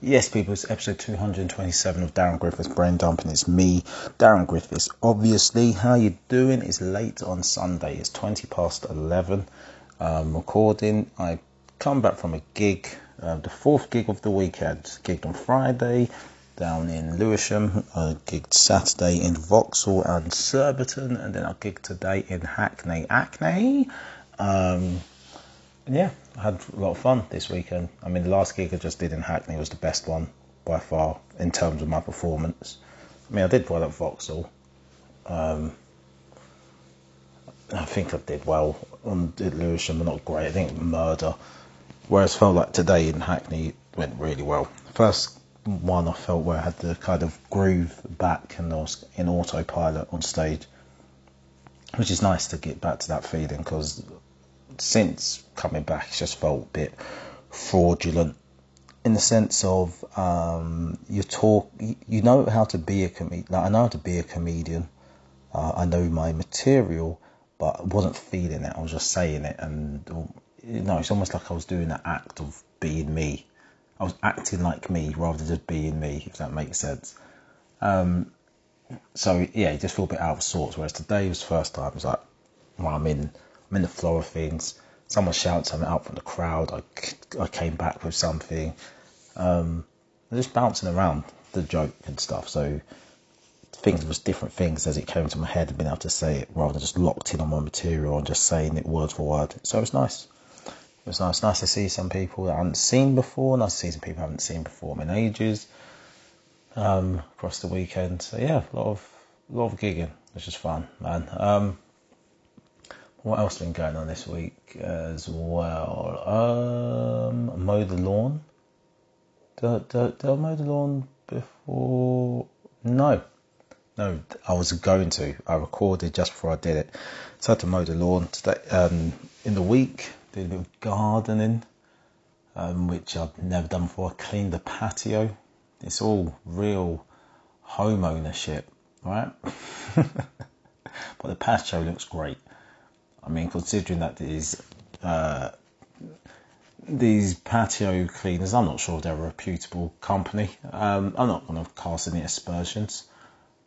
Yes, people, it's episode 227 of Darren Griffiths Brain Dump, and It's me, Darren Griffiths. Obviously, how you doing? It's late on Sunday. It's 20 past 11. Um, recording. I come back from a gig, uh, the fourth gig of the weekend. Gigged on Friday down in Lewisham. I gigged Saturday in Vauxhall and Surbiton, and then I gigged today in Hackney. Hackney. Um, yeah, had a lot of fun this weekend. I mean, the last gig I just did in Hackney was the best one by far in terms of my performance. I mean, I did well at Vauxhall. Um, I think I did well on Lewisham, but not great. I think Murder. Whereas felt like today in Hackney went really well. First one I felt where I had the kind of groove back and I was in autopilot on stage, which is nice to get back to that feeling because since coming back, it's just felt a bit fraudulent in the sense of um, you talk, you know how to be a comedian. Like, I know how to be a comedian. Uh, I know my material, but I wasn't feeling it. I was just saying it, and you know, it's almost like I was doing an act of being me. I was acting like me rather than just being me, if that makes sense. Um, so yeah, you just feel a bit out of sorts. Whereas today was the first time. It was like, well, I'm in I'm in the flow of things. Someone shouts something out from the crowd. I, I came back with something. Um, just bouncing around the joke and stuff. So things was different things as it came to my head and being able to say it rather than just locked in on my material and just saying it word for word. So it was nice. It was nice. Nice to see some people that I hadn't seen before. Nice to see some people I haven't seen before in ages. Um, across the weekend. So yeah, a lot of a lot of gigging, which is fun, man. Um, what else been going on this week as well? Um, mow the lawn. Did, did, did I mow the lawn before? No, no. I was going to. I recorded just before I did it. So I had to mow the lawn today. Um, in the week, did a bit of gardening, um, which I've never done before. I cleaned the patio. It's all real home ownership, right? but the patio looks great. I mean, considering that these uh, these patio cleaners, I'm not sure they're a reputable company. Um, I'm not going to cast any aspersions.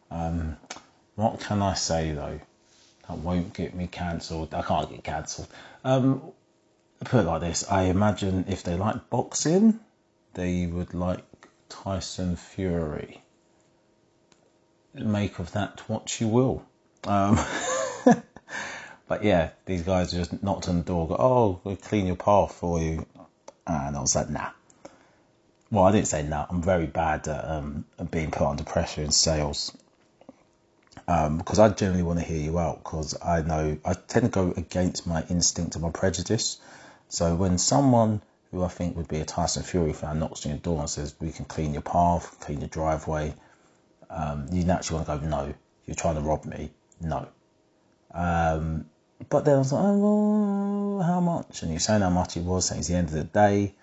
Um, what can I say though? That won't get me cancelled. I can't get cancelled. Um, put it like this: I imagine if they like boxing, they would like Tyson Fury. Make of that what you will. But yeah, these guys just knocked on the door, go, oh, we'll clean your path for you. And I was like, nah. Well, I didn't say nah. I'm very bad at um, being put under pressure in sales. Um, because I generally want to hear you out because I know I tend to go against my instinct and my prejudice. So when someone who I think would be a Tyson Fury fan knocks on your door and says, we can clean your path, clean your driveway, um, you naturally want to go, no, you're trying to rob me. No. Um, but then I was like, oh, well, how much? And he saying how much it was, saying it's the end of the day.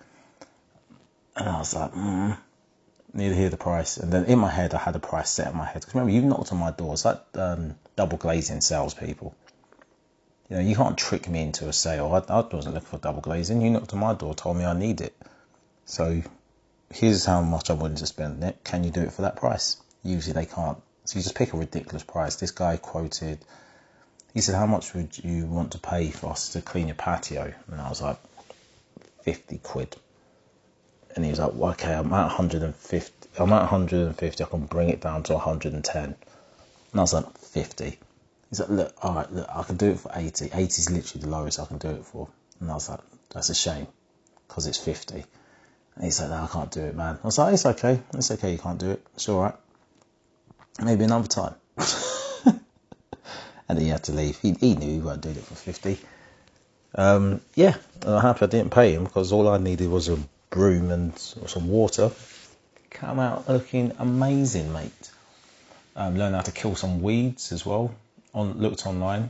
And I was like, mm, need to hear the price. And then in my head, I had a price set in my head. Because remember, you knocked on my door. It's like um, double glazing salespeople. You know, you can't trick me into a sale. I, I wasn't looking for double glazing. You knocked on my door, told me I need it. So here's how much I'm willing to spend it. Can you do it for that price? Usually they can't. So you just pick a ridiculous price. This guy quoted he said, How much would you want to pay for us to clean your patio? And I was like, 50 quid. And he was like, well, Okay, I'm at 150. I'm at 150. I can bring it down to 110. And I was like, 50. He's like, Look, all right, look, I can do it for 80. 80 is literally the lowest I can do it for. And I was like, That's a shame because it's 50. And he said, No, I can't do it, man. I was like, It's okay. It's okay. You can't do it. It's all right. Maybe another time. and then he had to leave. He, he knew he wasn't doing it for 50. Um, yeah, I'm happy I didn't pay him because all I needed was a broom and some water. Come out looking amazing, mate. Um, learn how to kill some weeds as well. On looked online.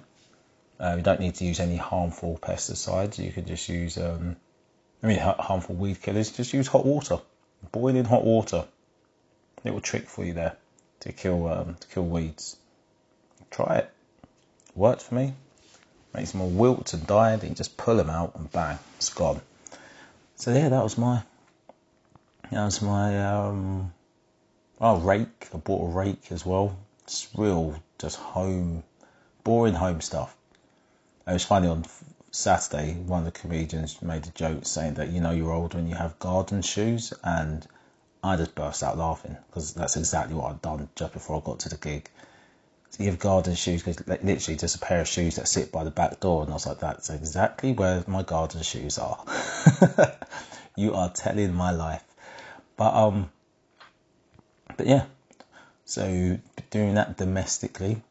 Uh, you don't need to use any harmful pesticides. You can just use, um, I mean, harmful weed killers. Just use hot water, boiling hot water. Little trick for you there to kill um, to kill weeds. Try it worked for me. Makes them all wilt and die, then you just pull them out and bang, it's gone. So yeah, that was my That was my um, oh rake. I bought a rake as well. It's real, just home, boring home stuff. It was funny on Saturday. One of the comedians made a joke saying that you know you're old when you have garden shoes, and I just burst out laughing because that's exactly what I'd done just before I got to the gig. So you have garden shoes because literally just a pair of shoes that sit by the back door, and I was like, that's exactly where my garden shoes are. you are telling my life. But um, but yeah, so doing that domestically,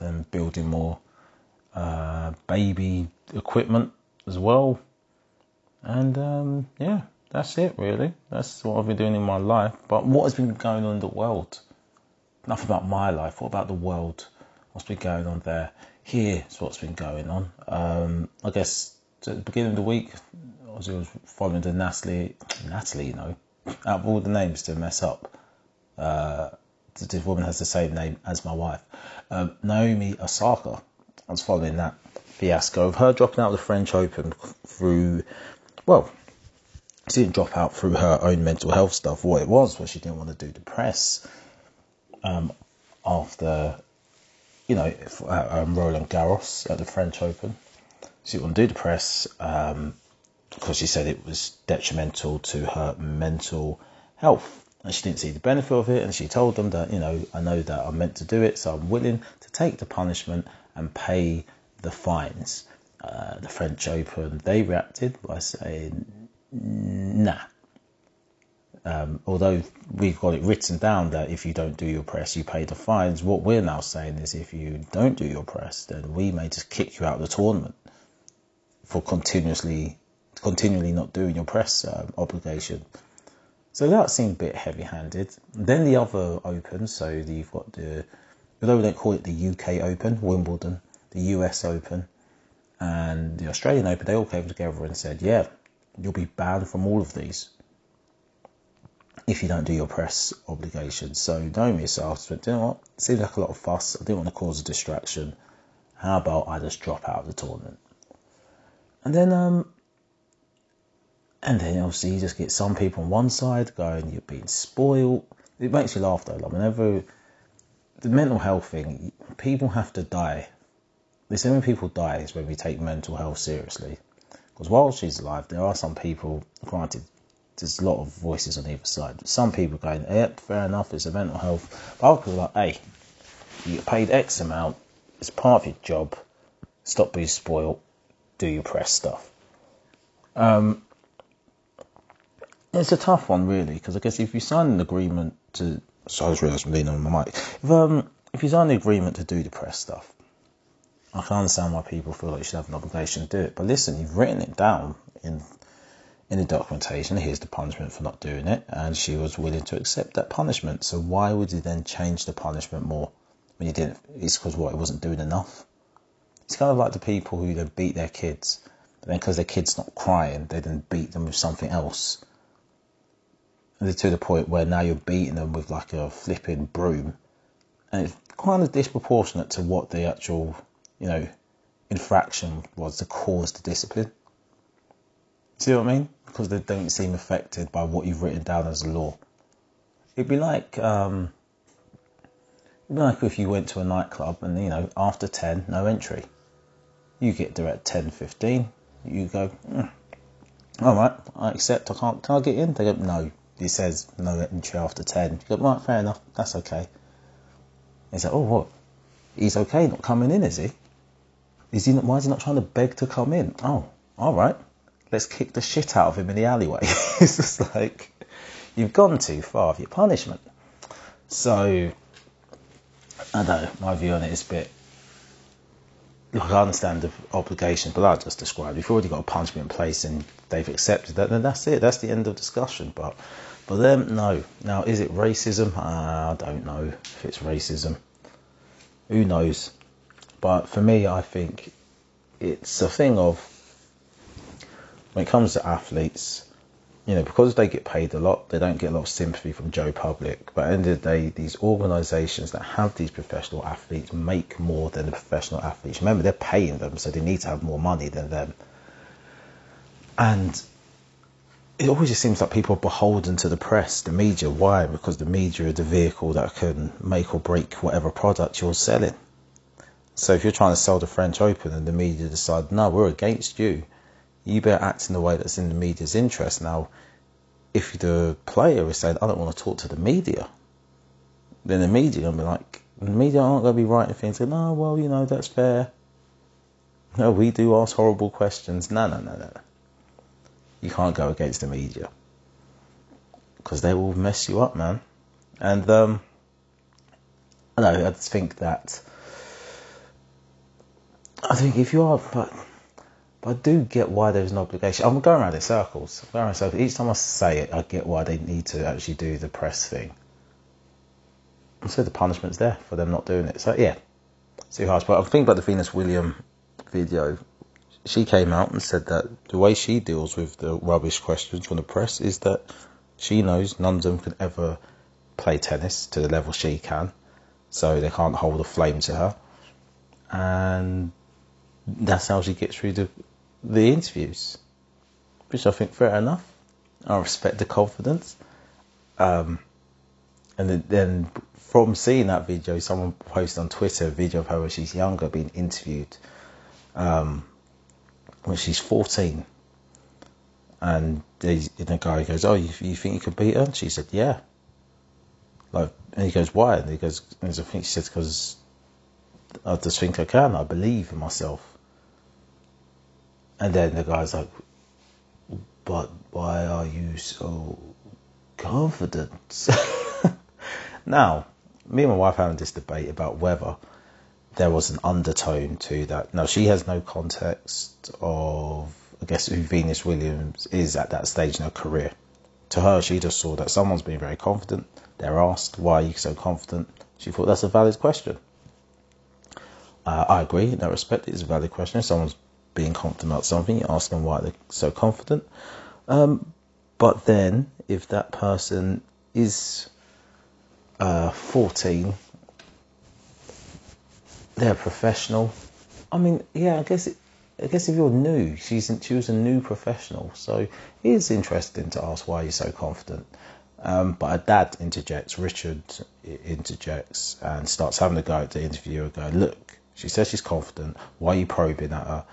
and building more uh, baby equipment as well, and um, yeah, that's it really. That's what I've been doing in my life. But what has been going on in the world? Enough about my life. What about the world? What's been going on there? Here's what's been going on. Um, I guess at the beginning of the week, I was following the Natalie, Natalie, you know, out of all the names to mess up, uh, this woman has the same name as my wife. Um, Naomi Osaka. I was following that fiasco of her dropping out of the French Open through, well, she didn't drop out through her own mental health stuff. What it was was she didn't want to do the press um, after, you know, um, Roland Garros at the French Open. She didn't do the press. Um, because she said it was detrimental to her mental health. And she didn't see the benefit of it, and she told them that, you know, I know that I'm meant to do it, so I'm willing to take the punishment and pay the fines. Uh, the French Open, they reacted by saying, nah. Um, although we've got it written down that if you don't do your press, you pay the fines, what we're now saying is if you don't do your press, then we may just kick you out of the tournament for continuously continually not doing your press um, obligation. So that seemed a bit heavy-handed. Then the other Open, so you've got the, although we don't call it the UK Open, Wimbledon, the US Open, and the Australian Open, they all came together and said, yeah, you'll be banned from all of these if you don't do your press obligations. So Naomi herself went, you know what, it seems like a lot of fuss. I didn't want to cause a distraction. How about I just drop out of the tournament? And then um, and then obviously you just get some people on one side going, you're being spoiled. It makes you laugh though. Like whenever the mental health thing, people have to die. The same when people die is when we take mental health seriously. Because while she's alive, there are some people, granted, there's a lot of voices on either side. Some people going, yep, fair enough, it's a mental health. But other people like, hey, you get paid X amount, it's part of your job, stop being spoiled, do your press stuff. Um, it's a tough one, really, because I guess if you sign an agreement to, so I just realised I'm leaning on my mic. If um, if you sign an agreement to do the press stuff, I can understand why people feel like you should have an obligation to do it. But listen, you've written it down in in the documentation. Here's the punishment for not doing it, and she was willing to accept that punishment. So why would you then change the punishment more when you didn't? It's because what it wasn't doing enough. It's kind of like the people who beat their kids, but then because their kid's not crying, they then beat them with something else And they're to the point where now you're beating them with like a flipping broom, and it's kind of disproportionate to what the actual, you know, infraction was to cause the discipline. See what I mean? Because they don't seem affected by what you've written down as law. It'd be like, um, it'd be like if you went to a nightclub and you know after ten, no entry. You get there at ten fifteen. You go, mm, all right, I accept. I can't. Can I get in? They go, no he says no entry after 10. You go, right, fair enough, that's okay. He's like, oh, what? He's okay not coming in, is he? Is he not, why is he not trying to beg to come in? Oh, all right, let's kick the shit out of him in the alleyway. it's just like, you've gone too far with your punishment. So, I know, my view on it is a bit look, I understand the obligation, but I just described. You've already got a punishment in place, and they've accepted that. Then that's it. That's the end of discussion. But for them, no. Now, is it racism? Uh, I don't know if it's racism. Who knows? But for me, I think it's a thing of when it comes to athletes you know, because they get paid a lot, they don't get a lot of sympathy from Joe Public. But at the end of the day, these organisations that have these professional athletes make more than the professional athletes. Remember, they're paying them, so they need to have more money than them. And it always just seems like people are beholden to the press, the media. Why? Because the media are the vehicle that can make or break whatever product you're selling. So if you're trying to sell the French Open and the media decide, no, we're against you, you better act in the way that's in the media's interest. Now, if the player is saying, I don't want to talk to the media, then the media to be like, the media aren't going to be writing things and saying, oh, well, you know, that's fair. No, we do ask horrible questions. No, no, no, no. You can't go against the media because they will mess you up, man. And um, I know I just think that I think if you are, but but I do get why there's an obligation. I'm going around in circles. I'm going around circles. Each time I say it, I get why they need to actually do the press thing. So the punishment's there for them not doing it. So yeah, too harsh. But I'm thinking about the Venus Williams video she came out and said that the way she deals with the rubbish questions from the press is that she knows none of them can ever play tennis to the level she can, so they can't hold a flame to her, and that's how she gets through the the interviews, which I think fair enough. I respect the confidence, um, and then, from seeing that video, someone posted on Twitter a video of her when she's younger being interviewed. Um, when she's 14. And the, the guy goes, "Oh, you, you think you could beat her?" And she said, "Yeah." Like, and he goes, "Why?" And he goes, and I think she said, "Because I just think I can. I believe in myself." And then the guy's like, "But why are you so confident?" now, me and my wife having this debate about whether there was an undertone to that. Now she has no context of, I guess, who Venus Williams is at that stage in her career. To her, she just saw that someone's being very confident. They're asked, "Why are you so confident?" She thought that's a valid question. Uh, I agree in that respect. It is a valid question. Someone's being confident about something, you ask them why they're so confident. Um, but then, if that person is uh, 14 they're professional. I mean, yeah, I guess it, I guess if you're new, she's she was a new professional, so it is interesting to ask why you're so confident. Um, but her dad interjects, Richard interjects, and starts having a go at the interviewer. Go, look, she says she's confident. Why are you probing at her?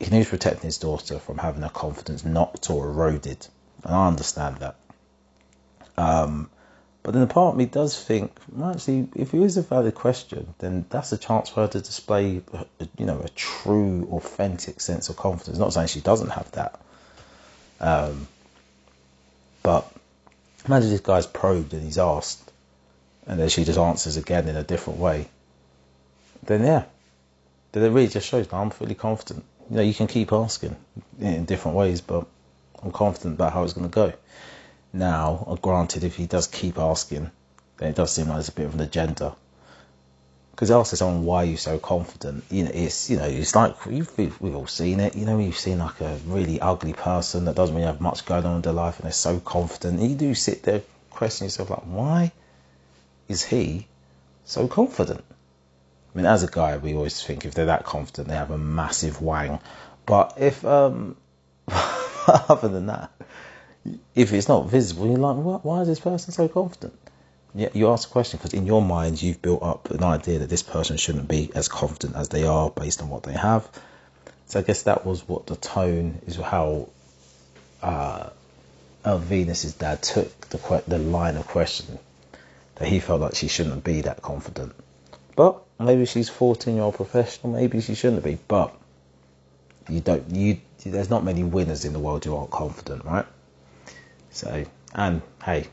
He needs protecting his daughter from having her confidence knocked or eroded, and I understand that. Um, but then a part of me does think, well, actually, if it is a valid question, then that's a chance for her to display, you know, a true, authentic sense of confidence. Not saying she doesn't have that, um, but imagine this guy's probed and he's asked, and then she just answers again in a different way. Then yeah, then it really just shows that I'm fully confident. You know, you can keep asking in different ways, but I'm confident about how it's going to go now, uh, granted, if he does keep asking, then it does seem like there's a bit of an agenda. Because asking someone why you're so confident, you know, it's you know, it's like you've, we've all seen it. You know, you've seen like a really ugly person that doesn't really have much going on in their life, and they're so confident. And you do sit there questioning yourself, like, why is he so confident? I mean, as a guy, we always think if they're that confident, they have a massive wang. But if, um, other than that, if it's not visible, you're like, why is this person so confident? Yeah, you ask a question because in your mind you've built up an idea that this person shouldn't be as confident as they are based on what they have. So I guess that was what the tone is how uh, Venus's dad took the the line of question that he felt like she shouldn't be that confident. But maybe she's 14 year old professional, maybe she shouldn't be. But you don't you there's not many winners in the world who aren't confident, right? So, and hey,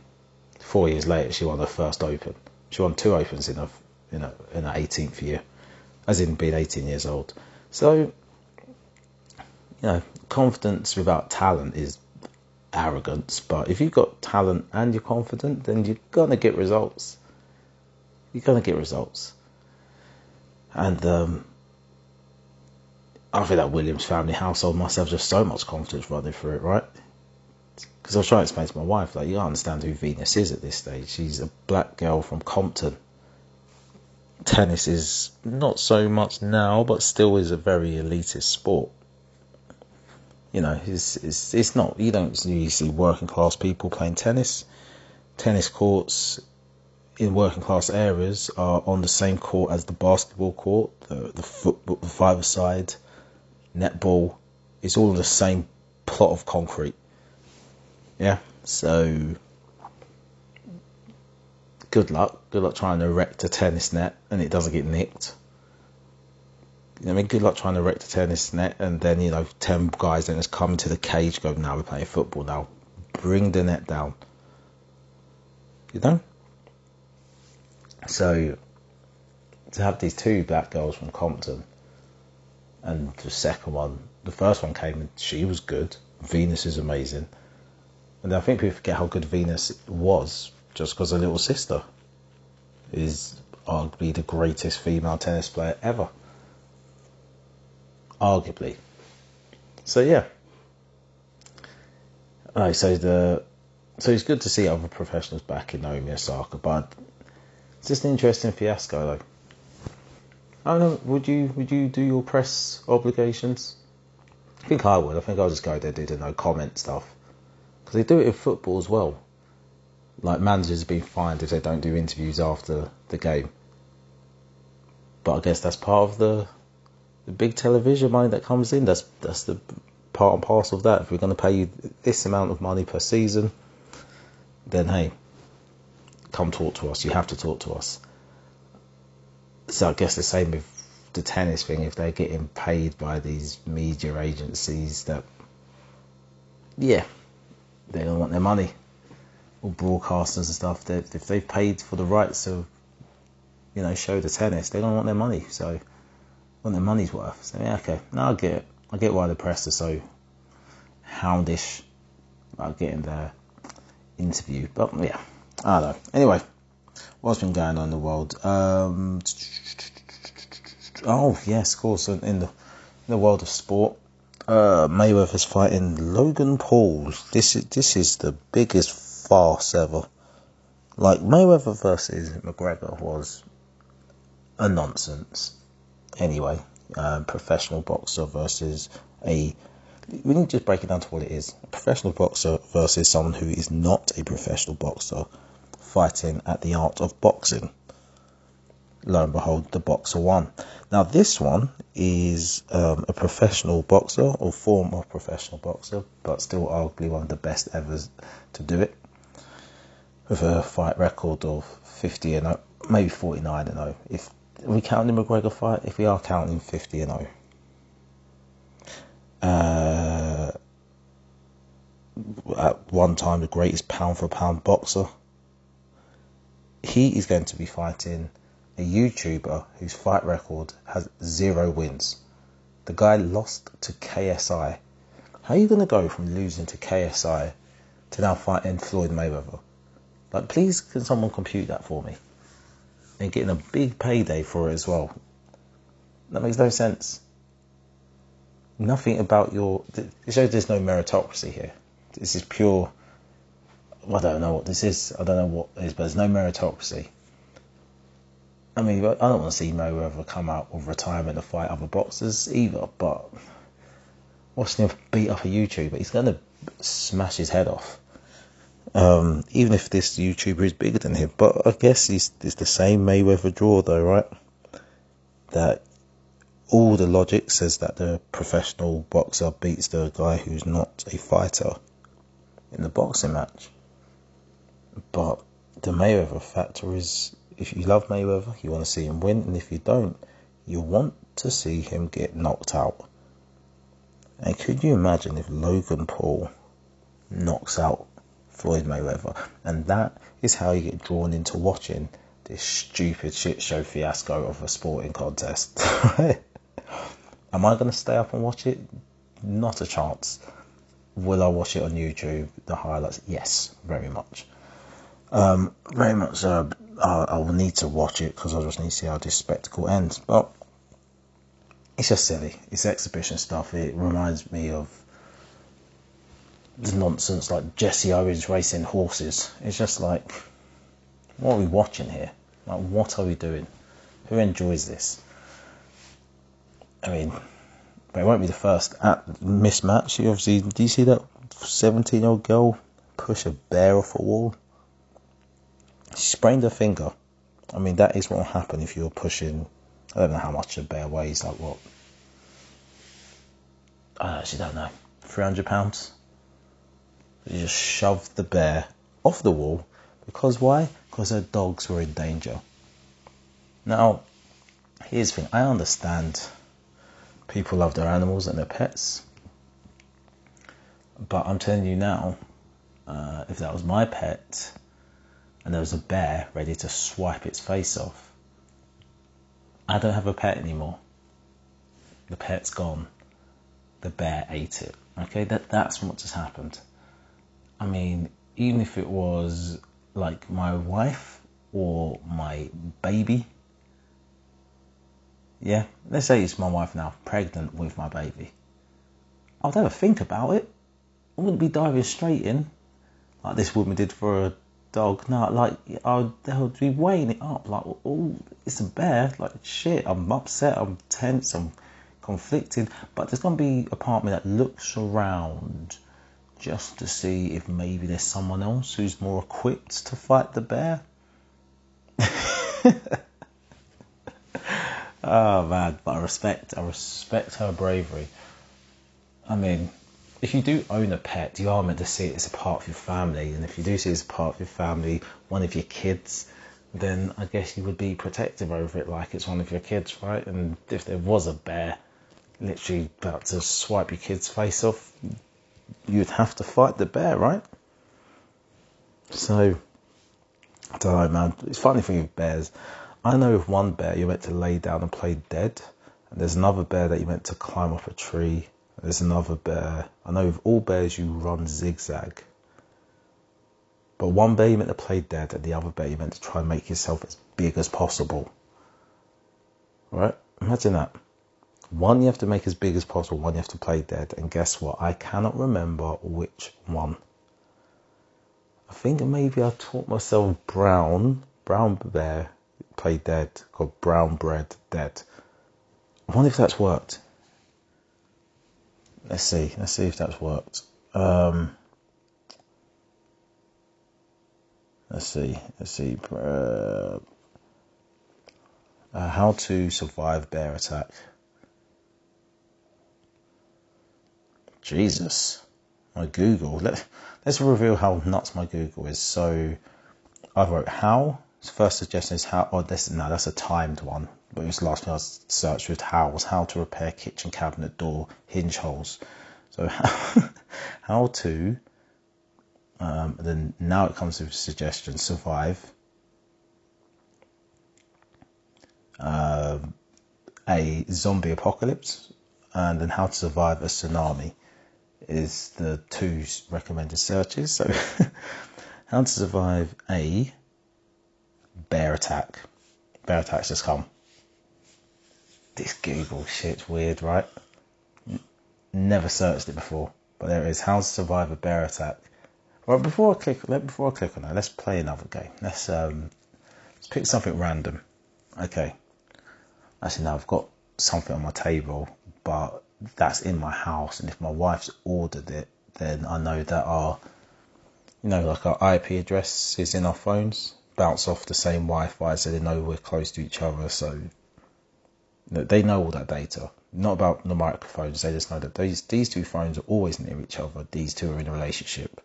four years later, she won her first Open. She won two Opens in her in her, in her 18th year, as in being 18 years old. So, you know, confidence without talent is arrogance. But if you've got talent and you're confident, then you're gonna get results. You're gonna get results. And um, I think that Williams family household must have just so much confidence running through it, right? because I was trying to explain to my wife, like, you don't understand who Venus is at this stage. She's a black girl from Compton. Tennis is not so much now, but still is a very elitist sport. you know, it's, it's, it's not, you don't usually see working class people playing tennis. Tennis courts in working class areas are on the same court as the basketball court, the, the football, the five side, netball. It's all the same plot of concrete. Yeah, so good luck. Good luck trying to erect a tennis net and it doesn't get nicked. I mean, good luck trying to erect a tennis net and then, you know, 10 guys then just come into the cage go, now we're playing football now. Bring the net down. You know? So, to have these two black girls from Compton and the second one, the first one came and she was good. Venus is amazing. And I think people forget how good Venus was just because her little sister is arguably the greatest female tennis player ever arguably. So yeah. So the so it's good to see other professionals back in Naomi Osaka, but just an interesting fiasco though. I don't know, would you would you do your press obligations? I think I would. I think I'll just go there do the no comment stuff. Because they do it in football as well. Like managers have been fined if they don't do interviews after the game. But I guess that's part of the the big television money that comes in. That's that's the part and parcel of that. If we're going to pay you this amount of money per season, then hey, come talk to us. You have to talk to us. So I guess the same with the tennis thing. If they're getting paid by these media agencies, that yeah, they don't want their money. Or broadcasters and stuff. That if they've paid for the rights to, you know, show the tennis, they don't want their money. So want their money's worth. So yeah, okay. Now I get it. I get why the press are so houndish about getting their interview. But yeah, I don't know. Anyway, what's been going on in the world? Um, oh yes, of course. In the in the world of sport, uh, Mayweather's fighting Logan Paul. This is this is the biggest farce ever. Like Mayweather versus McGregor was a nonsense anyway. Um, professional boxer versus a we need to just break it down to what it is. A professional boxer versus someone who is not a professional boxer fighting at the art of boxing. Lo and behold, the boxer won. Now, this one is um, a professional boxer or former professional boxer, but still arguably one of the best ever to do it. With a fight record of 50 and 0, maybe 49 and 0, if we count the McGregor fight? If we are counting 50 and 0. Uh, at one time, the greatest pound for pound boxer. He is going to be fighting a YouTuber whose fight record has zero wins. The guy lost to KSI. How are you going to go from losing to KSI to now fighting Floyd Mayweather? Like, please, can someone compute that for me? and getting a big payday for it as well. That makes no sense. Nothing about your. It shows there's no meritocracy here. This is pure. I don't know what this is. I don't know what it is, but there's no meritocracy. I mean, I don't want to see Mayweather come out of retirement to fight other boxers either, but watching him beat up a YouTuber, he's going to smash his head off. Um, even if this YouTuber is bigger than him, but I guess it's, it's the same Mayweather draw, though, right? That all the logic says that the professional boxer beats the guy who's not a fighter in the boxing match. But the Mayweather factor is if you love Mayweather, you want to see him win, and if you don't, you want to see him get knocked out. And could you imagine if Logan Paul knocks out Floyd Mayweather. And that is how you get drawn into watching this stupid shit show fiasco of a sporting contest. Am I going to stay up and watch it? Not a chance. Will I watch it on YouTube? The highlights? Yes, very much. Um, very much. Uh, I, will need to watch it because I just need to see how this spectacle ends. But it's just silly. It's exhibition stuff. It reminds me of nonsense like Jesse Owens racing horses. It's just like, what are we watching here? Like, what are we doing? Who enjoys this? I mean, But it won't be the first at mismatch. You obviously, do you see that 17 year old girl push a bear off a wall? She sprained her finger. I mean, that is what will happen if you're pushing. I don't know how much a bear weighs, like what? I actually don't know. 300 pounds? You just shoved the bear off the wall because why? Because her dogs were in danger. Now, here's the thing I understand people love their animals and their pets, but I'm telling you now, uh, if that was my pet and there was a bear ready to swipe its face off, I don't have a pet anymore. The pet's gone. The bear ate it. Okay, that that's what just happened. I mean, even if it was like my wife or my baby, yeah, let's say it's my wife now, pregnant with my baby. I'd never think about it. I wouldn't be diving straight in like this woman did for a dog. No, like I'd, I would be weighing it up. Like, oh, it's a bear. Like, shit, I'm upset. I'm tense. I'm conflicted. But there's gonna be a part of me that looks around just to see if maybe there's someone else who's more equipped to fight the bear. oh man, but I respect I respect her bravery. I mean, if you do own a pet, you are meant to see it as a part of your family, and if you do see it as a part of your family, one of your kids, then I guess you would be protective over it like it's one of your kids, right? And if there was a bear literally about to swipe your kid's face off, you'd have to fight the bear, right? So, I don't know, man. It's funny thing with bears. I know with one bear you're meant to lay down and play dead, and there's another bear that you're meant to climb up a tree. There's another bear. I know with all bears you run zigzag. But one bear you're meant to play dead, and the other bear you're meant to try and make yourself as big as possible. Right? Imagine that. One you have to make as big as possible, one you have to play dead, and guess what? I cannot remember which one. I think maybe I taught myself brown, brown bear play dead, called brown bread dead. I wonder if that's worked. Let's see. Let's see if that's worked. Um, let's see. Let's see. Uh, uh, how to survive bear attack. Jesus, my Google. Let, let's reveal how nuts my Google is. So I wrote how first suggestion is how, oh, this, no, that's a timed one. But it was the last thing I searched with how was how to repair kitchen cabinet door hinge holes. So how, how to, um, then now it comes with suggestions, survive. Uh, a zombie apocalypse and then how to survive a tsunami is the two recommended searches. So, how to survive a bear attack. Bear attacks just come. This Google shit's weird, right? Never searched it before, but there it is. How to survive a bear attack. Right before I click, let before I click on that, let's play another game. Let's um, let's pick something random. Okay. Actually, now I've got something on my table, but that's in my house, and if my wife's ordered it, then I know that our, you know, like our IP address is in our phones bounce off the same Wi-Fi, so they know we're close to each other. So they know all that data. Not about the microphones. They just know that these these two phones are always near each other. These two are in a relationship.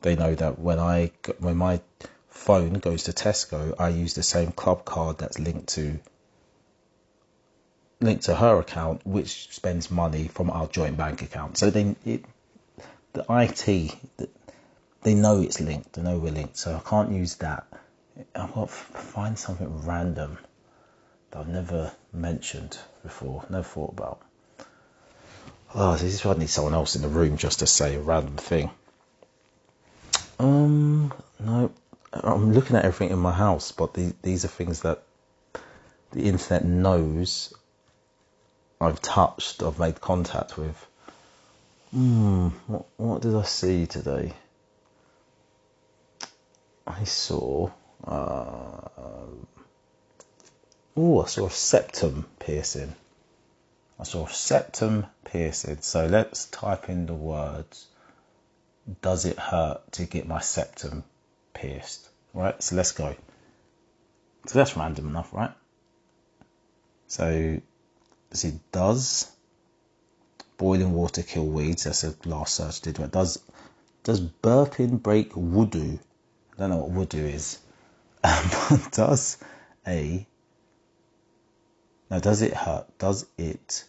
They know that when I when my phone goes to Tesco, I use the same club card that's linked to linked to her account, which spends money from our joint bank account. So then it, the IT they know it's linked. They know we're linked. So I can't use that. I've got to find something random that I've never mentioned before, never thought about. Oh, this is why I need someone else in the room just to say a random thing. Um, no, I'm looking at everything in my house, but the, these are things that the internet knows I've touched, I've made contact with. Hmm, what, what did I see today? I saw. Uh, oh, I saw a septum piercing. I saw septum piercing. So let's type in the words. Does it hurt to get my septum pierced? Right, so let's go. So that's random enough, right? So, see, does boiling water kill weeds? That's the last search did. Does does burping break wudu? Don't know what wudu is. Um, does a now does it hurt? Does it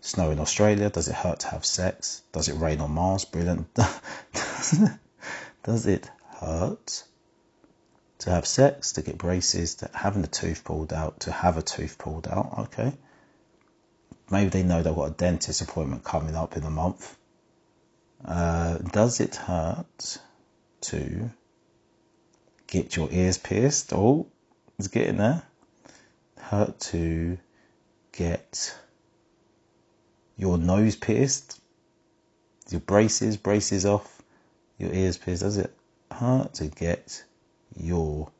snow in Australia? Does it hurt to have sex? Does it rain on Mars? Brilliant. does it hurt to have sex, to get braces, to having a tooth pulled out, to have a tooth pulled out? Okay. Maybe they know they've got a dentist appointment coming up in a month. Uh, does it hurt to get your ears pierced? Oh, it's getting there. Hurt to get your nose pierced, your braces, braces off, your ears pierced. Does it hurt to get your,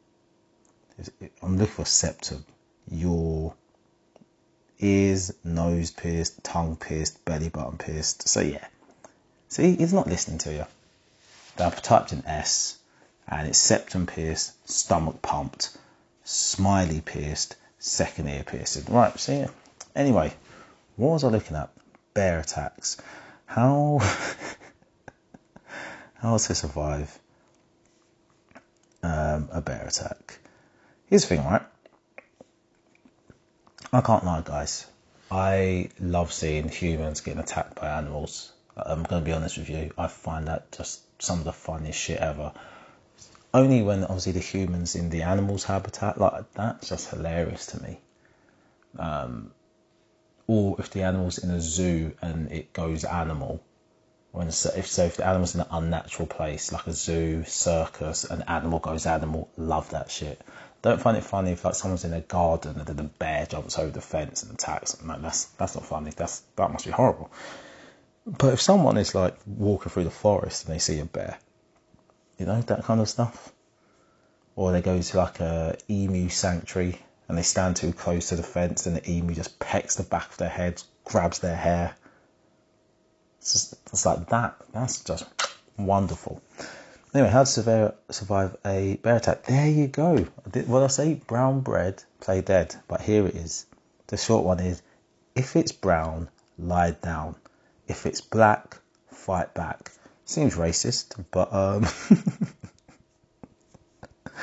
I'm looking for septum, your ears, nose pierced, tongue pierced, belly button pierced. So yeah, see, he's not listening to you. I've typed in S, and it's septum pierced, stomach pumped, smiley pierced, second ear pierced. Right, see. Anyway, what was I looking at? Bear attacks. How how to survive um, a bear attack? Here's the thing, right? I can't lie, guys. I love seeing humans getting attacked by animals. I'm going to be honest with you. I find that just some of the funniest shit ever. Only when obviously the humans in the animals' habitat, like that's just hilarious to me. Um, or if the animal's in a zoo and it goes animal, when if so if the animal's in an unnatural place like a zoo, circus, an animal goes animal, love that shit. Don't find it funny if like someone's in a garden and then a bear jumps over the fence and attacks. Like, that's that's not funny. That's that must be horrible. But if someone is like walking through the forest and they see a bear, you know that kind of stuff, or they go to like a emu sanctuary and they stand too close to the fence and the emu just pecks the back of their head, grabs their hair. It's, just, it's like that. That's just wonderful. Anyway, how to survive a bear attack? There you go. What I say? Brown bread, play dead. But here it is. The short one is: if it's brown, lie down. If it's black, fight back. Seems racist, but um,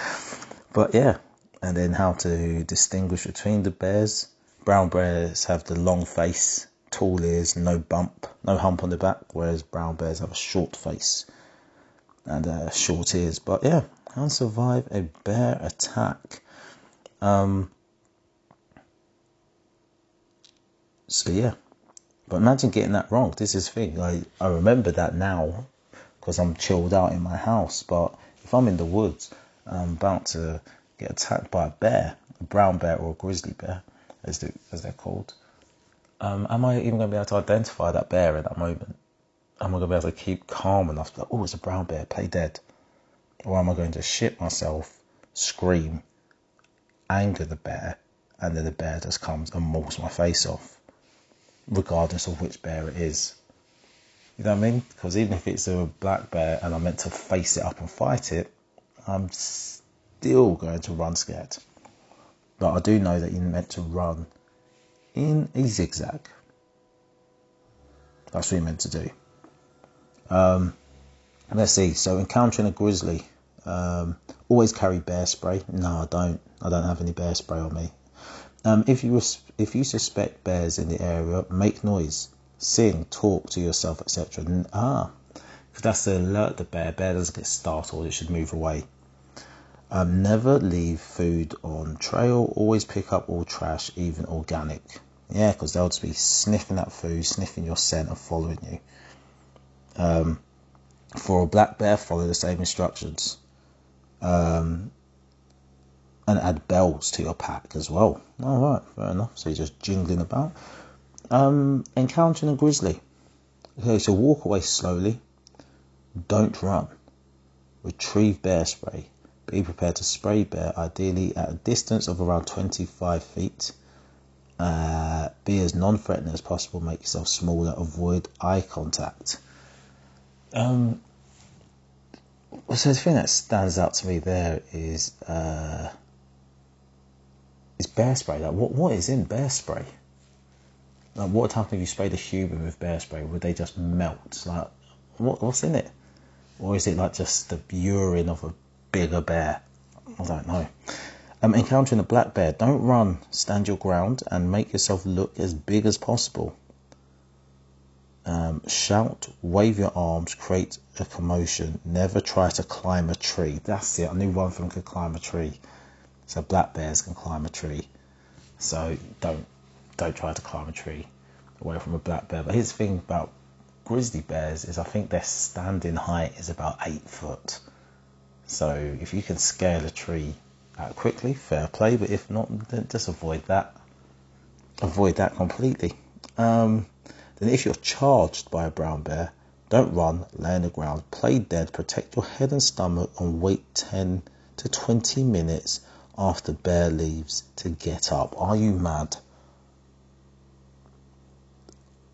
but yeah. And then how to distinguish between the bears. Brown bears have the long face, tall ears, no bump, no hump on the back, whereas brown bears have a short face and uh, short ears. But yeah, how to survive a bear attack. Um, so yeah, but imagine getting that wrong. This is thing. I I remember that now because I'm chilled out in my house. But if I'm in the woods, I'm about to get attacked by a bear, a brown bear or a grizzly bear, as they as they're called. Um, am I even going to be able to identify that bear at that moment? am I going to be able to keep calm enough to like, oh, it's a brown bear, play dead? Or am I going to shit myself, scream, anger the bear, and then the bear just comes and mauls my face off, regardless of which bear it is? You know what I mean? Because even if it's a black bear and I'm meant to face it up and fight it, I'm still going to run scared. But I do know that you're meant to run in a zigzag. That's what you're meant to do. Um, let's see. So encountering a grizzly. Um, always carry bear spray. No, I don't. I don't have any bear spray on me. Um, if you if you suspect bears in the area, make noise, sing, talk to yourself, etc. Ah, because that's to alert the bear. Bear doesn't get startled; it should move away. Um, never leave food on trail. Always pick up all trash, even organic. Yeah, because they'll just be sniffing that food, sniffing your scent, and following you. Um, for a black bear, follow the same instructions. Um, and add bells to your pack as well. All right, fair enough. So you're just jingling about. Um, encountering a grizzly. Okay, so walk away slowly. Don't run. Retrieve bear spray. Be prepared to spray bear, ideally at a distance of around 25 feet. Uh, Be as non-threatening as possible. Make yourself smaller. Avoid eye contact. Um, so the thing that stands out to me there is uh, is bear spray. Like, what what is in bear spray? Like, what would happen if you sprayed a human with bear spray? Would they just melt? Like, what what's in it? Or is it like just the urine of a bigger bear? I don't know. Um, encountering a black bear, don't run. Stand your ground and make yourself look as big as possible. Um, shout, wave your arms, create a commotion. Never try to climb a tree. That's it. I knew one of them could climb a tree. So black bears can climb a tree. So don't don't try to climb a tree away from a black bear. But here's the thing about grizzly bears is I think their standing height is about eight foot. So if you can scale a tree out quickly, fair play. But if not, then just avoid that. Avoid that completely. Um, then if you're charged by a brown bear, don't run, lay on the ground, play dead, protect your head and stomach, and wait 10 to 20 minutes after bear leaves to get up. Are you mad?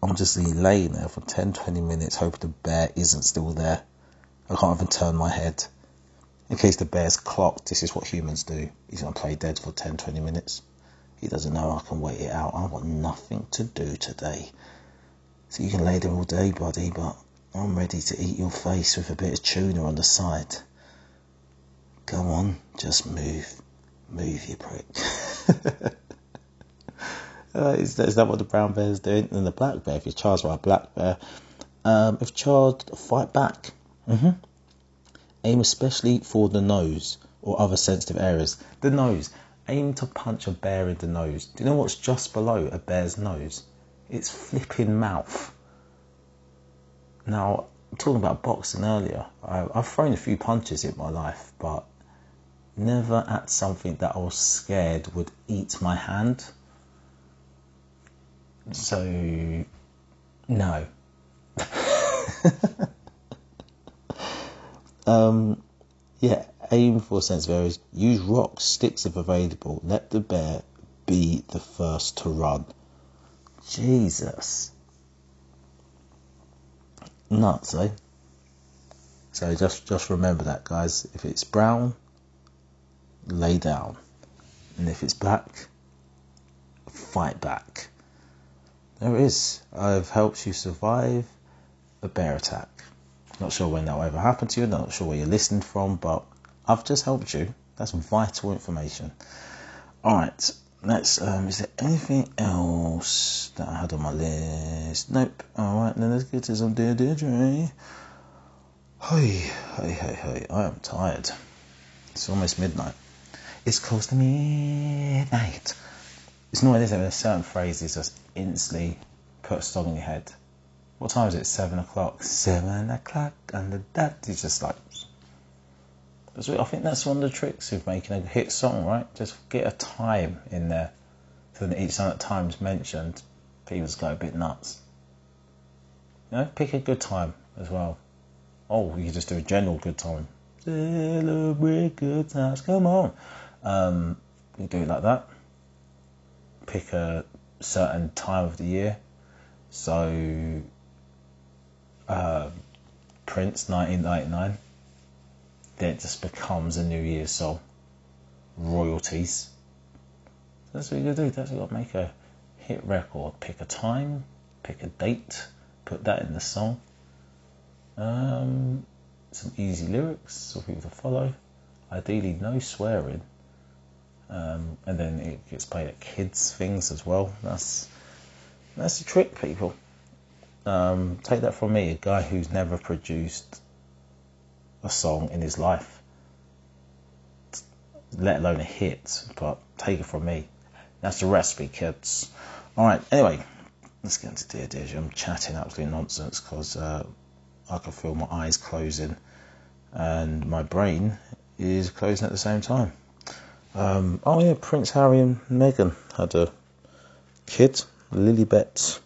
I'm just laying there for 10 20 minutes, hoping the bear isn't still there. I can't even turn my head. In case the bear's clocked, this is what humans do. He's going to play dead for 10 20 minutes. He doesn't know I can wait it out. I've got nothing to do today. So you can lay there all day, buddy, but I'm ready to eat your face with a bit of tuna on the side. Go on, just move. Move, you prick. uh, is, that, what the brown bear is doing? And the black bear, if you're charged by a black bear, um, if charged, fight back. Mm-hmm. Aim especially for the nose or other sensitive areas. The nose. Aim to punch a bear in the nose. Do you know what's just below a bear's nose? its flipping mouth. Now, talking about boxing earlier, I, I've thrown a few punches in my life, but never at something that I was scared would eat my hand. So, no. um, yeah, aim for sensitive areas. Use rocks, sticks if available. Let the bear be the first to run. Jesus. Nuts, eh? So just just remember that, guys. If it's brown, lay down, and if it's black, fight back. There it is. I've helped you survive a bear attack. Not sure when that will ever happen to you. Not sure where you're listening from, but I've just helped you. That's vital information. All right. Let's, um, is there anything else that I had on my list? Nope. Alright, then let's get to some Dear Deirdre. Hey, hey, hey, hey, I am tired. It's almost midnight. It's close to midnight. It's not anything, there's certain phrases just instantly put a song in your head. What time is it? Seven o'clock. Seven o'clock, and the dad is just like I think that's one of the tricks of making a hit song, right? Just get a time in there. So that each time that time's mentioned, people just go a bit nuts. You know, pick a good time as well. Oh, you can just do a general good time. Celebrate good times, come on. Um, you do it like that. Pick a certain time of the year. So, uh, Prince, 1999 then it just becomes a New Year's song. Royalties. That's what you do. That's what you gotta make a hit record. Pick a time, pick a date, put that in the song. Um, some easy lyrics for people to follow. Ideally, no swearing. Um, and then it gets played at kids' things as well. That's that's the trick, people. Um, take that from me, a guy who's never produced a song in his life, let alone a hit. But take it from me, that's the recipe, kids. All right. Anyway, let's get into Dear Deirdre. I'm chatting absolute nonsense because uh, I can feel my eyes closing and my brain is closing at the same time. Um, oh yeah, Prince Harry and Meghan had a kid, Lilibet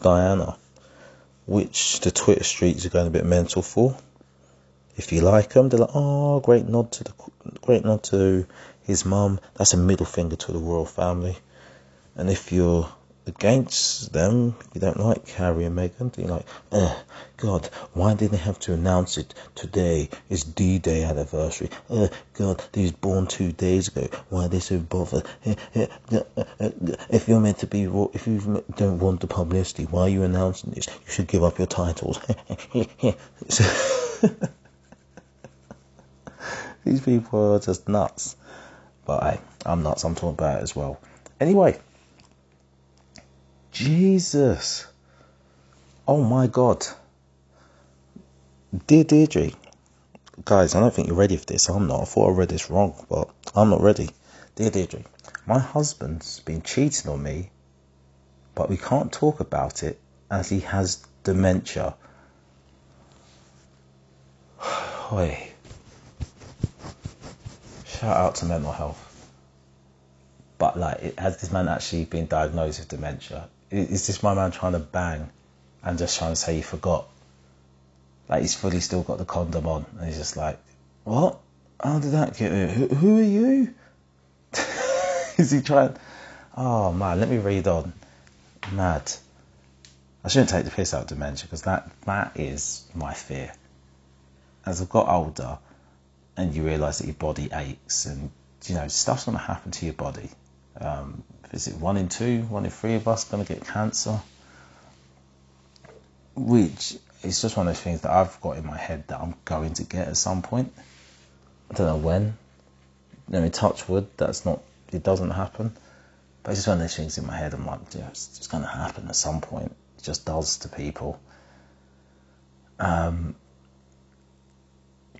Diana, which the Twitter streets are going a bit mental for if you like them, they're like, oh, great nod to the great nod to his mum. That's a middle finger to the royal family. And if you're against them. You don't like Harry and Meghan. You're like, oh, God, why did they have to announce it today? It's D-Day anniversary. Oh, God, they was born two days ago. Why are they so bothered? Eh, if you're meant to be, if you don't want the publicity, why are you announcing this? You should give up your titles. These people are just nuts. But I, I'm nuts. I'm talking about it as well. Anyway, Jesus. Oh my God. Dear Deirdre, guys, I don't think you're ready for this. I'm not. I thought I read this wrong, but I'm not ready. Dear Deirdre, my husband's been cheating on me, but we can't talk about it as he has dementia. Oi. Shout out to mental health. But like, has this man actually been diagnosed with dementia? Is this my man trying to bang and just trying to say he forgot? Like he's fully still got the condom on, and he's just like, "What? How did that get here? Who, who are you?" Is he trying? Oh man, let me read on. Mad. I shouldn't take the piss out of dementia because that that is my fear. As I've got older, and you realise that your body aches, and you know stuff's going to happen to your body. Um, is it one in two, one in three of us going to get cancer? Which is just one of those things that I've got in my head that I'm going to get at some point. I don't know when. I mean, touch wood, that's not, it doesn't happen. But it's just one of those things in my head. I'm like, yeah, it's just going to happen at some point. It just does to people. Um,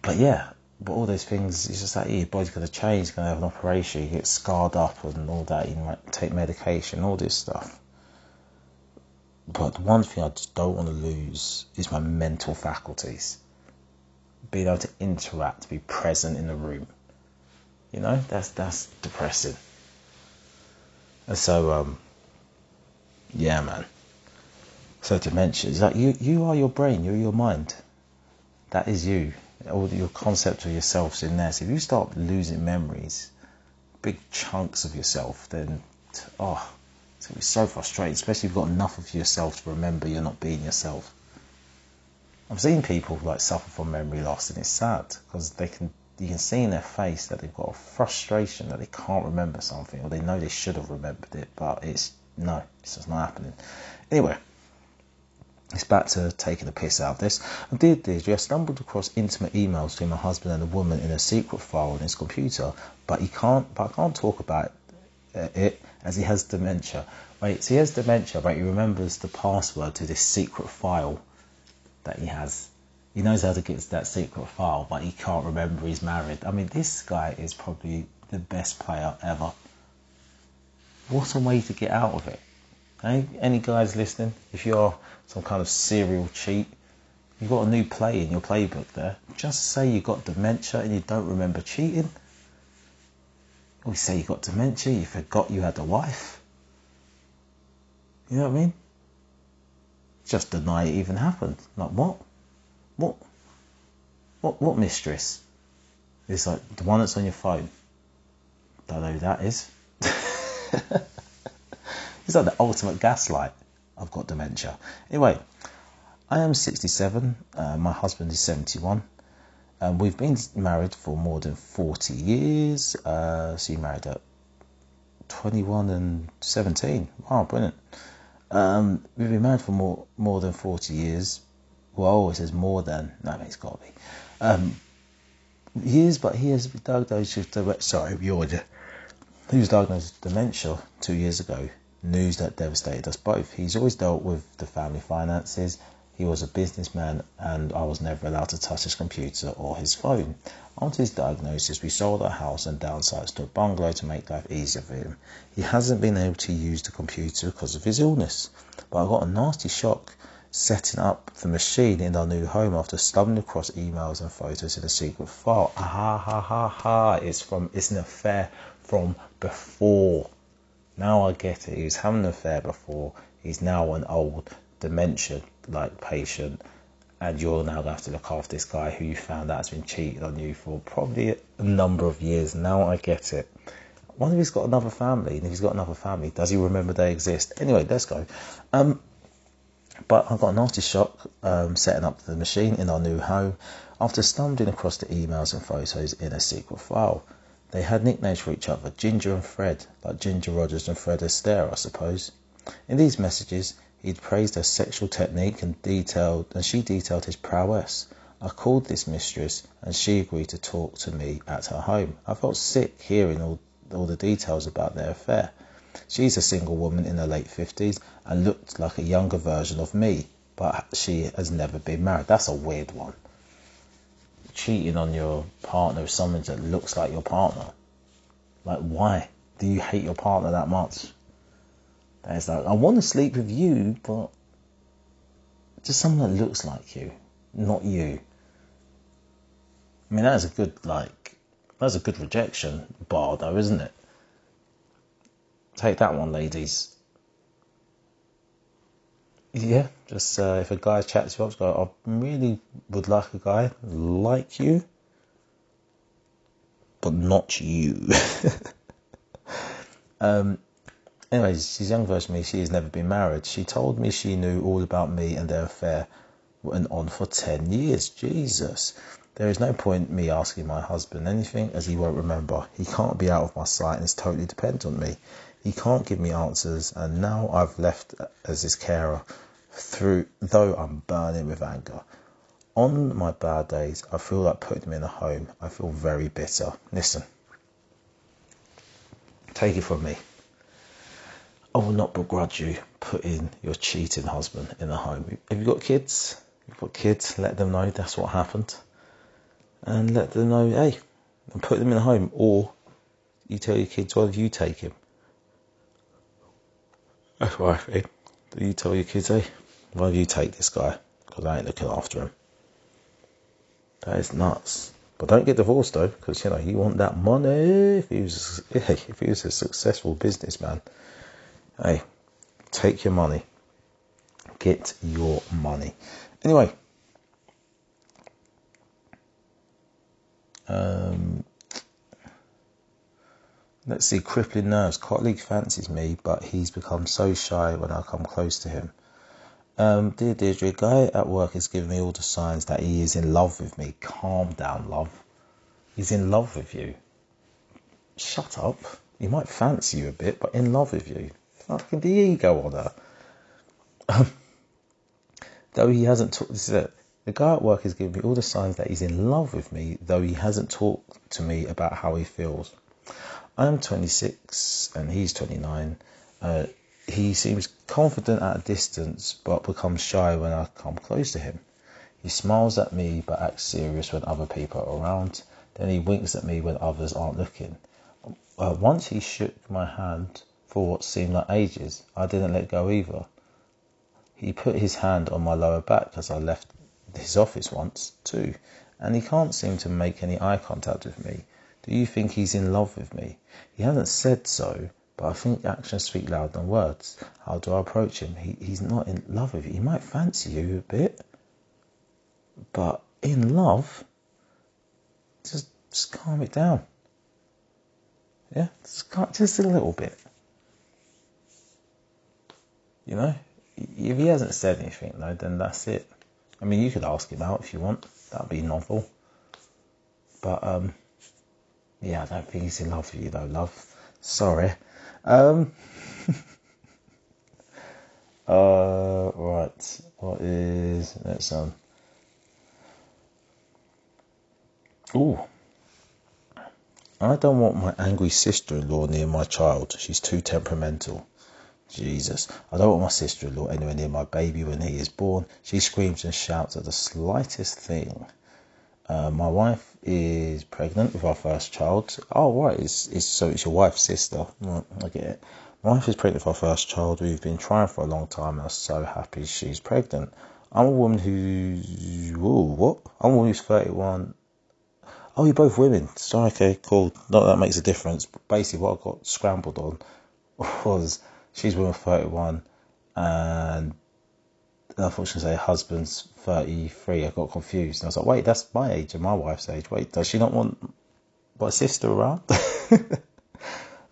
but yeah, but all those things, it's just like, yeah, your body's going to change, going to have an operation, you get scarred up and all that, you might take medication, all this stuff. But the one thing I just don't want to lose is my mental faculties. Being able to interact, be present in the room. You know, that's that's depressing. And so, um, yeah, man. So dementia is like you, you are your brain, you're your mind. That is you all your concept of yourself's in there. So if you start losing memories, big chunks of yourself, then oh, it's gonna be so frustrating. Especially if you've got enough of yourself to remember you're not being yourself. I've seen people like suffer from memory loss, and it's sad because they can you can see in their face that they've got a frustration that they can't remember something, or they know they should have remembered it, but it's no, it's just not happening. Anyway, it's back to taking the piss out of this. I did this. I stumbled across intimate emails between my husband and a woman in a secret file on his computer, but he can't. But I can't talk about it, as he has dementia. Wait, so he has dementia, but he remembers the password to this secret file that he has. He knows how to get to that secret file, but he can't remember he's married. I mean, this guy is probably the best player ever. What a way to get out of it. Hey, any guys listening, if you're some kind of serial cheat, you've got a new play in your playbook there. Just say you got dementia and you don't remember cheating. We say you got dementia, you forgot you had a wife. You know what I mean? Just deny it even happened. Like what? What? What? What mistress? It's like the one that's on your phone. Don't know who that is. It's like the ultimate gaslight. I've got dementia. Anyway, I am 67. Uh, my husband is 71. Um, we've been married for more than 40 years. Uh, so you married at 21 and 17. Wow, brilliant. Um, we've been married for more more than 40 years. Well, always says more than. No, it's got to be. Um, years, but he has been diagnosed with, sorry, he was diagnosed with dementia two years ago news that devastated us both. He's always dealt with the family finances. He was a businessman, and I was never allowed to touch his computer or his phone. After his diagnosis, we sold our house and downsized to a bungalow to make life easier for him. He hasn't been able to use the computer because of his illness, but I got a nasty shock setting up the machine in our new home after stumbling across emails and photos in a secret file. Ah ha ha ha ha! It's from it's an affair from before. Now I get it. He was having an affair before. He's now an old dementia like patient, and you're now going to have to look after this guy who you found out has been cheating on you for probably a number of years. Now I get it. One of he's got another family? And if he's got another family, does he remember they exist? Anyway, let's go. Um, but I got a nasty shock um, setting up the machine in our new home after stumbling across the emails and photos in a secret file. They had nicknames for each other, Ginger and Fred, like Ginger Rogers and Fred Astaire, I suppose. In these messages, he'd praised her sexual technique and detailed, and she detailed his prowess. I called this mistress, and she agreed to talk to me at her home. I felt sick hearing all, all the details about their affair. She's a single woman in her late fifties and looked like a younger version of me, but she has never been married. That's a weird one cheating on your partner with someone that looks like your partner. Like, why do you hate your partner that much? That is like, I want to sleep with you, but just someone that looks like you, not you. I mean, that is a good, like, that's a good rejection bar, though, isn't it? Take that one, ladies yeah, just uh, if a guy chats you up, go, I really would like a guy like you, but not you. um, anyways, she's young version of me. She has never been married. She told me she knew all about me and their affair went on for 10 years. Jesus. There is no point me asking my husband anything as he won't remember. He can't be out of my sight and is totally dependent on me. He can't give me answers, and now I've left as his carer through, though I'm burning with anger. On my bad days, I feel like putting him in a home. I feel very bitter. Listen, take it from me. I will not begrudge you putting your cheating husband in a home. Have you got kids? You've got kids, let them know that's what happened. And let them know, hey, and put them in a home. Or you tell your kids, well, you take him. That's I. You tell your kids, hey, why do you take this guy? Because I ain't looking after him. That is nuts. But don't get divorced though, because you know you want that money. If he was, if he was a successful businessman, hey, take your money. Get your money. Anyway, um, Let's see, crippling nerves. Colleague fancies me, but he's become so shy when I come close to him. Um, dear Deirdre, guy at work has given me all the signs that he is in love with me. Calm down, love. He's in love with you. Shut up. He might fancy you a bit, but in love with you. Fucking the ego on her. Um, though he hasn't talked, this is it. The guy at work has given me all the signs that he's in love with me, though he hasn't talked to me about how he feels. I'm 26 and he's 29. Uh, he seems confident at a distance but becomes shy when I come close to him. He smiles at me but acts serious when other people are around. Then he winks at me when others aren't looking. Uh, once he shook my hand for what seemed like ages. I didn't let go either. He put his hand on my lower back as I left his office once, too, and he can't seem to make any eye contact with me. Do you think he's in love with me? He hasn't said so, but I think actions speak louder than words. How do I approach him? He, he's not in love with you. He might fancy you a bit, but in love, just, just calm it down. Yeah, just, just a little bit. You know, if he hasn't said anything though, then that's it. I mean, you could ask him out if you want. That'd be novel. But um, yeah, I don't think he's in love with you though, love. Sorry. Um, uh, right. What is next one? Ooh. I don't want my angry sister-in-law near my child. She's too temperamental. Jesus. I don't want my sister-in-law anywhere near my baby when he is born. She screams and shouts at the slightest thing. Uh, my wife is pregnant with our first child. Oh, right, it's, it's so it's your wife's sister. Right, I get it. My wife is pregnant with our first child. We've been trying for a long time, and I'm so happy she's pregnant. I'm a woman who's whoa, what? I'm a woman who's 31. Oh, you're both women. Sorry, okay, cool. Not that makes a difference. But basically, what I got scrambled on was she's woman 31, and I thought she say husband's 33. I got confused. And I was like, wait, that's my age and my wife's age. Wait, does she not want my sister around? I've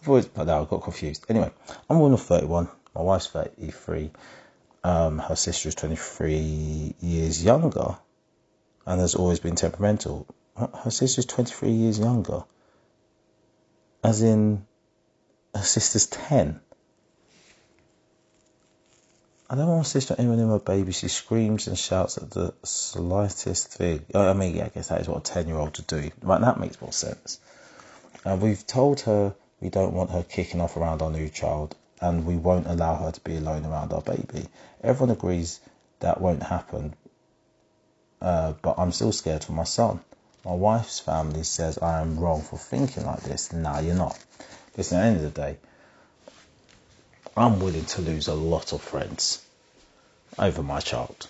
always, no, I got confused. Anyway, I'm one of 31. My wife's 33. Um, her sister is 23 years younger and has always been temperamental. Her sister is 23 years younger. As in, her sister's 10. I want my sister in my baby. She screams and shouts at the slightest thing. I mean, yeah, I guess that is what a 10 year old to do. Right, that makes more sense. Uh, we've told her we don't want her kicking off around our new child and we won't allow her to be alone around our baby. Everyone agrees that won't happen, uh, but I'm still scared for my son. My wife's family says I am wrong for thinking like this. No, you're not. Listen, at the end of the day, I'm willing to lose a lot of friends over my child.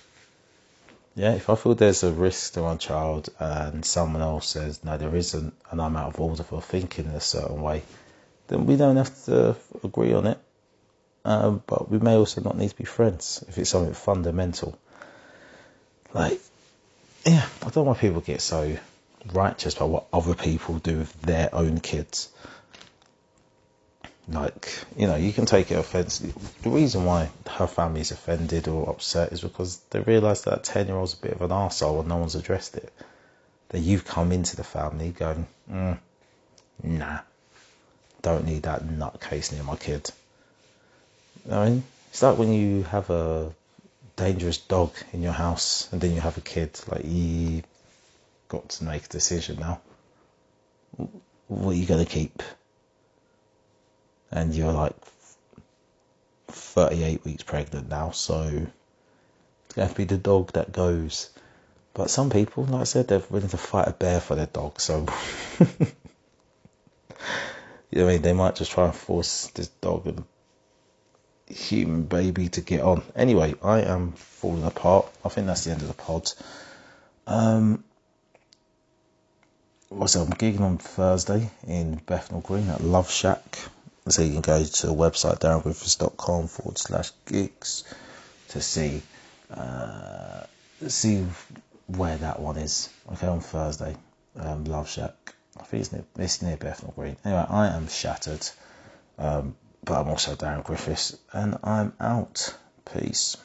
Yeah, if I feel there's a risk to my child and someone else says no, there isn't, and I'm out of order for thinking in a certain way, then we don't have to agree on it. Um, but we may also not need to be friends if it's something fundamental. Like, yeah, I don't want people to get so righteous about what other people do with their own kids. Like, you know, you can take it offense. The reason why her family is offended or upset is because they realise that 10 year old's a bit of an arsehole and no one's addressed it. That you've come into the family going, mm, nah, don't need that nutcase near my kid. I mean, it's like when you have a dangerous dog in your house and then you have a kid. Like you got to make a decision now. What are you gonna keep? And you're like 38 weeks pregnant now, so it's gonna have to be the dog that goes. But some people, like I said, they're willing to fight a bear for their dog. So, you know, I mean, they might just try and force this dog and human baby to get on. Anyway, I am falling apart. I think that's the end of the pod. Um, also, I'm gigging on Thursday in Bethnal Green at Love Shack. So you can go to the website darrengriffiths.com forward slash gigs to see uh, see where that one is. Okay, on Thursday, um, Love Shack. I think it's near, it's near Bethnal Green. Anyway, I am shattered. Um, but I'm also Darren Griffiths, and I'm out. Peace.